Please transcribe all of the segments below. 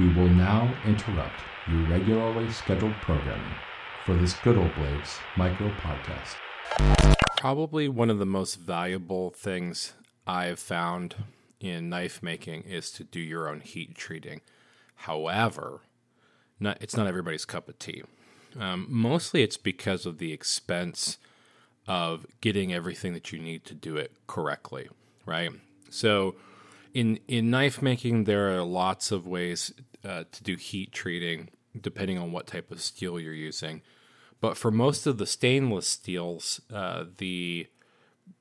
We will now interrupt your regularly scheduled programming for this Good Ol' Blades micro podcast. Probably one of the most valuable things I've found in knife making is to do your own heat treating. However, not, it's not everybody's cup of tea. Um, mostly it's because of the expense of getting everything that you need to do it correctly, right? So, in in knife making, there are lots of ways uh, to do heat treating depending on what type of steel you're using. But for most of the stainless steels, uh, the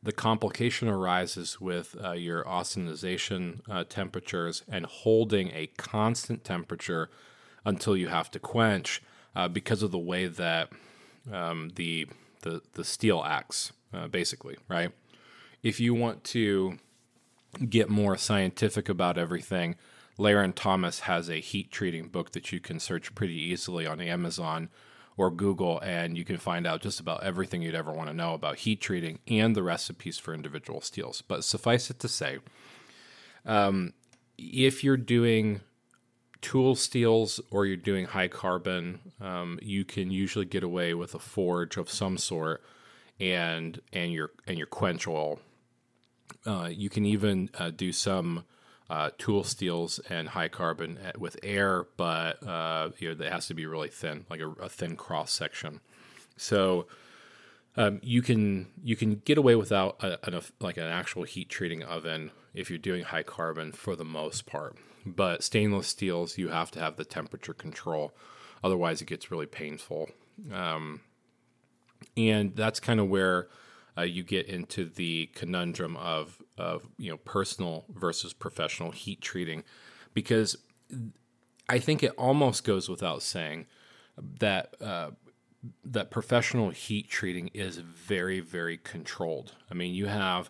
the complication arises with uh, your austenitization uh, temperatures and holding a constant temperature until you have to quench uh, because of the way that um, the, the the steel acts, uh, basically, right? If you want to get more scientific about everything, Larrin Thomas has a heat treating book that you can search pretty easily on Amazon or Google, and you can find out just about everything you'd ever want to know about heat treating and the recipes for individual steels. But suffice it to say, um, if you're doing tool steels or you're doing high carbon, um, you can usually get away with a forge of some sort and and your and your quench oil. Uh, you can even uh, do some uh, tool steels and high carbon with air, but uh, you know, it has to be really thin, like a, a thin cross section. So um, you can you can get away without a, an, like an actual heat treating oven if you're doing high carbon for the most part. But stainless steels, you have to have the temperature control, otherwise it gets really painful. Um, and that's kind of where uh, you get into the conundrum of of you know personal versus professional heat treating, because I think it almost goes without saying that uh, that professional heat treating is very very controlled. I mean, you have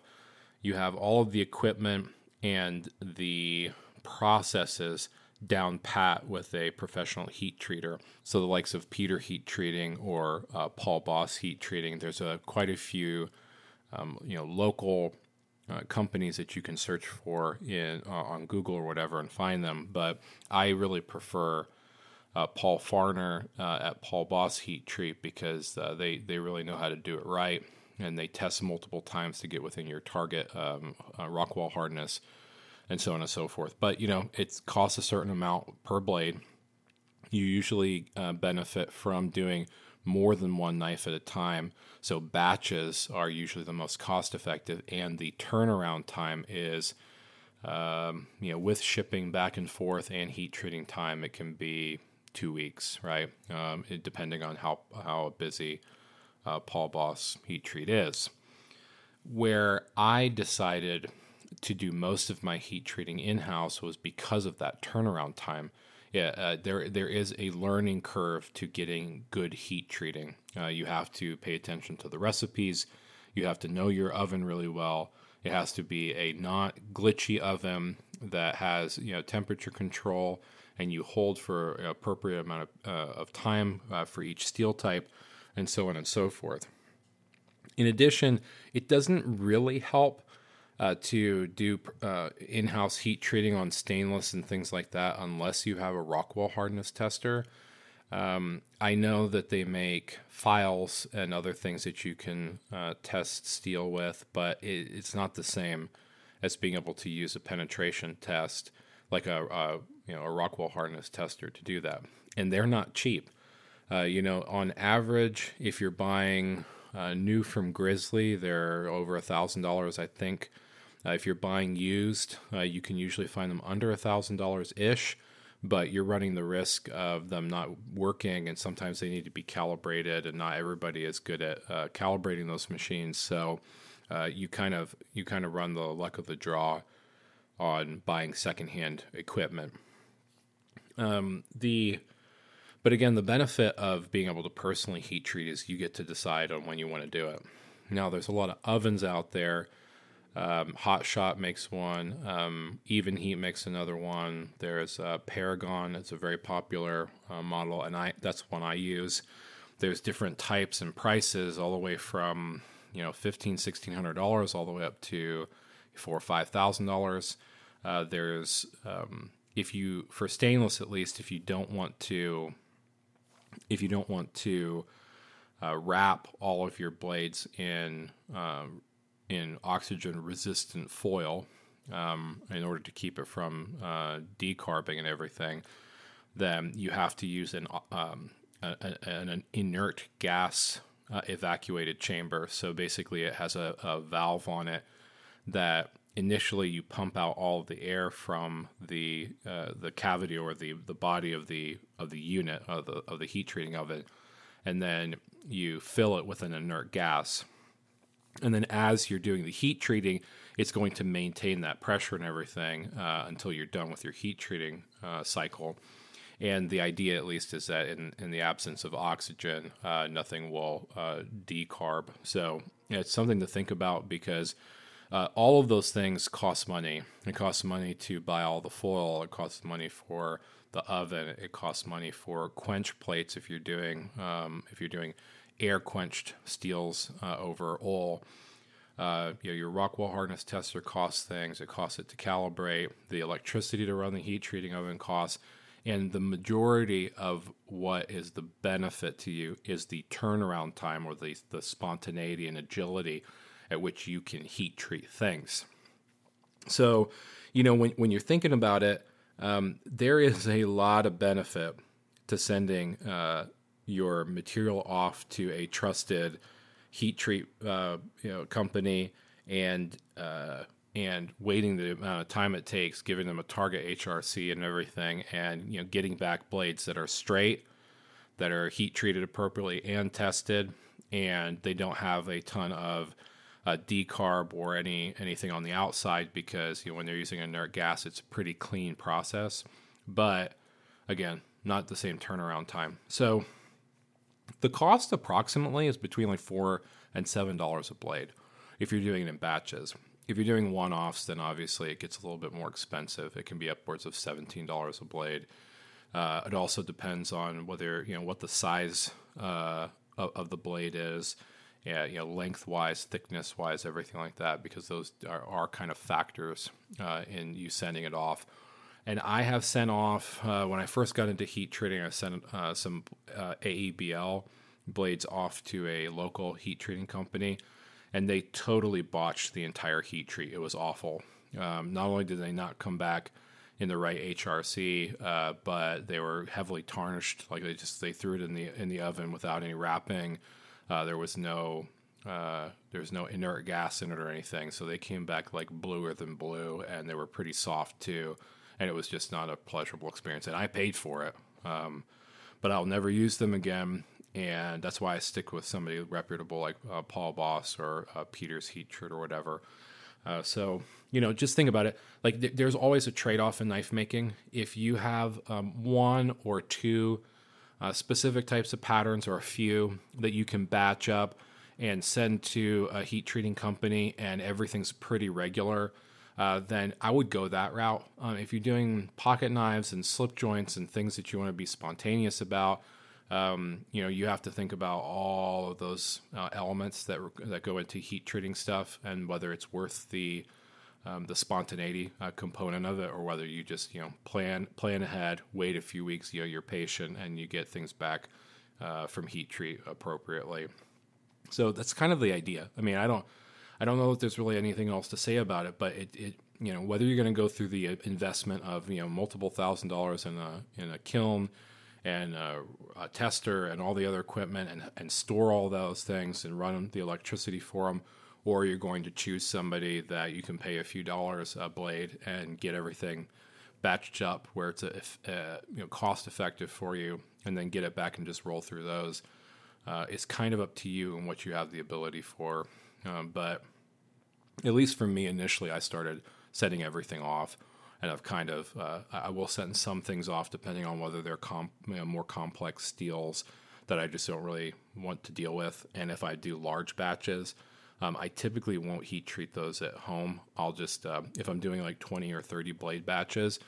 you have all of the equipment and the processes down pat with a professional heat treater. So the likes of Peter Heat Treating or uh, Paul Bos Heat Treating. There's a quite a few, um, you know, local uh, companies that you can search for in uh, on Google or whatever and find them. But I really prefer. Uh, Paul Farner uh, at Paul Bos Heat Treat because uh, they they really know how to do it right and they test multiple times to get within your target um, Rockwell hardness and so on and so forth. But you know, it costs a certain amount per blade. You usually uh, benefit from doing more than one knife at a time. So batches are usually the most cost effective, and the turnaround time is, um, you know, with shipping back and forth and heat treating time, it can be two weeks, right? Um, it, depending on how how busy uh, Paul Bos heat treat is. Where I decided to do most of my heat treating in house was because of that turnaround time. Yeah, uh, there there is a learning curve to getting good heat treating. Uh, you have to pay attention to the recipes. You have to know your oven really well. It has to be a not glitchy oven that has you know temperature control, and you hold for an appropriate amount of, uh, of time uh, for each steel type, and so on and so forth. In addition, it doesn't really help uh, to do uh, in-house heat treating on stainless and things like that unless you have a Rockwell hardness tester. Um, I know that they make files and other things that you can uh, test steel with, but it, it's not the same as being able to use a penetration test like a, a you know a Rockwell hardness tester to do that, and they're not cheap. Uh, you know, on average, if you're buying uh, new from Grizzly, they're over a thousand dollars, I think. Uh, if you're buying used, uh, you can usually find them under a thousand dollars ish, but you're running the risk of them not working, and sometimes they need to be calibrated, and not everybody is good at uh, calibrating those machines. So uh, you kind of you kind of run the luck of the draw on buying secondhand equipment. Um, the but again, the benefit of being able to personally heat treat is you get to decide on when you want to do it. Now, there's a lot of ovens out there um, Hot Shot makes one. Um, Evenheat makes another one. There's uh, Paragon. It's a very popular uh, model, and I that's one I use. There's different types and prices, all the way from you know fifteen, sixteen hundred dollars, all the way up to four or five thousand uh, dollars. There's um, if you for stainless at least, if you don't want to, if you don't want to uh, wrap all of your blades in um, in oxygen resistant foil um, in order to keep it from uh, decarbing and everything, then you have to use an um, a, a, an inert gas uh, evacuated chamber. So basically, it has a, a, valve on it that initially you pump out all of the air from the uh, the cavity or the, the body of the of the unit of the of the heat treating of it, and then you fill it with an inert gas. And then as you're doing the heat treating, it's going to maintain that pressure and everything uh, until you're done with your heat treating uh, cycle. And the idea, at least, is that in, in the absence of oxygen, uh, nothing will uh, decarb. So it's something to think about because uh, all of those things cost money. It costs money to buy all the foil. It costs money for the oven. It costs money for quench plates if you're doing um, if you're doing air quenched steels uh, over oil. Uh, you know, your Rockwell hardness tester costs things. It costs it to calibrate. The electricity to run the heat treating oven costs. And the majority of what is the benefit to you is the turnaround time or the, the spontaneity and agility at which you can heat treat things. So, you know, when, when you're thinking about it, um, there is a lot of benefit to sending uh, your material off to a trusted heat treat uh, you know, company and uh, and waiting the amount of time it takes, giving them a target HRC and everything, and you know getting back blades that are straight, that are heat treated appropriately and tested, and they don't have a ton of uh, decarb or any anything on the outside because you know when they're using inert gas, it's a pretty clean process, but again, not the same turnaround time. So the cost approximately is between like four and seven dollars a blade if you're doing it in batches. If you're doing one offs, then obviously it gets a little bit more expensive. It can be upwards of seventeen dollars a blade. Uh, it also depends on whether you know what the size uh, of, of, the blade is, yeah, you know, lengthwise, thickness wise, everything like that, because those are, are kind of factors uh, in you sending it off. And I have sent off uh, when I first got into heat treating. I sent uh, some uh, AEBL blades off to a local heat treating company and they totally botched the entire heat treat. It was awful. Um, not only did they not come back in the right HRC, uh, but they were heavily tarnished. Like they just they threw it in the in the oven without any wrapping. Uh, there was no uh, there was no inert gas in it or anything, so they came back like bluer than blue, and they were pretty soft too. And it was just not a pleasurable experience. And I paid for it, um, but I'll never use them again and that's why I stick with somebody reputable like uh, Paul Bos or uh, Peter's Heat Treat or whatever. Uh, so you know, just think about it. Like th- there's always a trade off in knife making. If you have um, one or two uh, specific types of patterns or a few that you can batch up and send to a heat treating company, and everything's pretty regular. Uh, then I would go that route. Um, if you're doing pocket knives and slip joints and things that you want to be spontaneous about, um, you know, you have to think about all of those uh, elements that that go into heat treating stuff, and whether it's worth the um, the spontaneity uh, component of it, or whether you just you know plan plan ahead, wait a few weeks, you know, you're patient, and you get things back uh, from heat treat appropriately. So that's kind of the idea. I mean, I don't I don't know if there's really anything else to say about it, but it, it you know whether you're going to go through the investment of you know multiple thousand dollars in a in a kiln and a, a tester and all the other equipment and, and store all those things and run the electricity for them or you're going to choose somebody that you can pay a few dollars a blade and get everything batched up where it's a, a you know cost effective for you and then get it back and just roll through those uh, it's kind of up to you and what you have the ability for um, but at least for me initially i started setting everything off and I've kind of uh, I will send some things off depending on whether they're comp, you know, more complex steels that I just don't really want to deal with. And if I do large batches, um, I typically won't heat treat those at home. I'll just uh, if I'm doing like 20 or 30 blade batches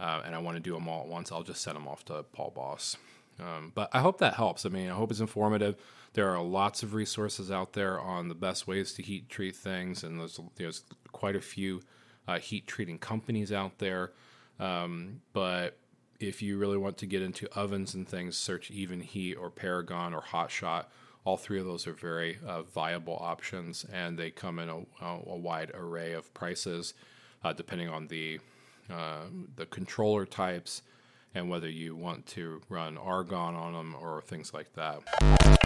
uh, and I want to do them all at once, I'll just send them off to Paul Bos. Um, but I hope that helps. I mean, I hope it's informative. There are lots of resources out there on the best ways to heat treat things, and there's there's quite a few uh, heat treating companies out there. Um, but if you really want to get into ovens and things, search Evenheat or Paragon or Hotshot. All three of those are very uh, viable options, and they come in a, a wide array of prices, uh, depending on the uh, the controller types and whether you want to run argon on them or things like that.